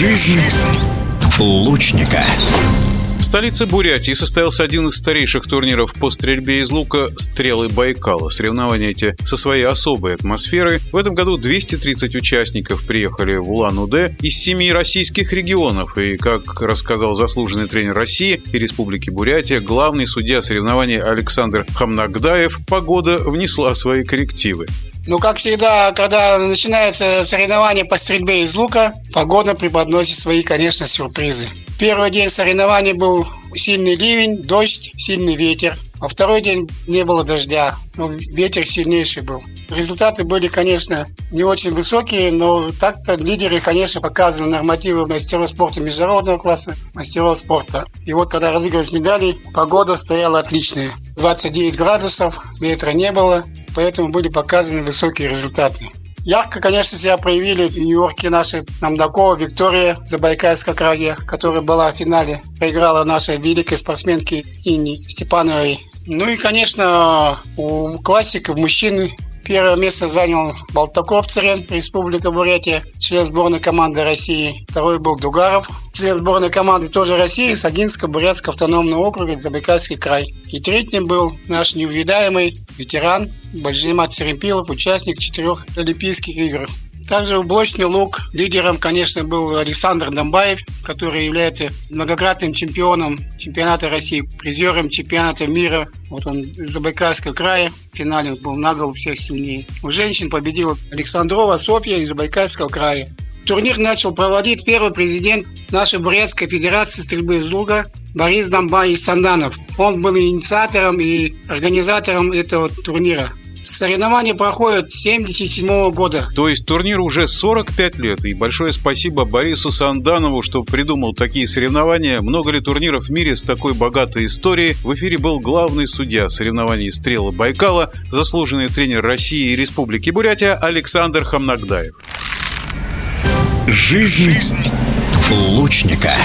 Жизнь лучника. В столице Бурятии состоялся один из старейших турниров по стрельбе из лука «Стрелы Байкала». Соревнования эти со своей особой атмосферой. В этом году 230 участников приехали в Улан-Удэ из семи российских регионов. И, как рассказал заслуженный тренер России и Республики Бурятия, главный судья соревнований Александр Хамнагдаев, погода внесла свои коррективы. Ну, как всегда, когда начинается соревнование по стрельбе из лука, погода преподносит свои, конечно, сюрпризы. Первый день соревнований был сильный ливень, дождь, сильный ветер. А второй день не было дождя, но ветер сильнейший был. Результаты были, конечно, не очень высокие, но так-то лидеры, конечно, показывали нормативы мастеров спорта международного класса, мастеров спорта. И вот когда разыгрывались медали, погода стояла отличная. 29 градусов, ветра не было, поэтому были показаны высокие результаты. Ярко, конечно, себя проявили в Нью-Йорке наши Намдакова Виктория Забайкальская крае, которая была в финале, проиграла нашей великой спортсменке Инне Степановой. Ну и, конечно, у классиков мужчины Первое место занял Балтаков Царен, Республика Бурятия, член сборной команды России. Второй был Дугаров, член сборной команды тоже России, Сагинска, Бурятского автономного округа, Забайкальский край. И третьим был наш неувидаемый ветеран Бальжимат Серемпилов, участник четырех Олимпийских игр. Также в блочный лук лидером, конечно, был Александр Домбаев, который является многократным чемпионом чемпионата России, призером чемпионата мира. Вот он из Забайкальского края. В финале он был на голову всех сильнее. У женщин победила Александрова Софья из Забайкальского края. Турнир начал проводить первый президент нашей Бурятской Федерации стрельбы из лука Борис Домбаевич Санданов. Он был инициатором и организатором этого турнира. Соревнования проходят с 77 года. То есть турнир уже 45 лет. И большое спасибо Борису Санданову, что придумал такие соревнования. Много ли турниров в мире с такой богатой историей? В эфире был главный судья соревнований «Стрела Байкала», заслуженный тренер России и Республики Бурятия Александр Хамнагдаев. Жизнь лучника.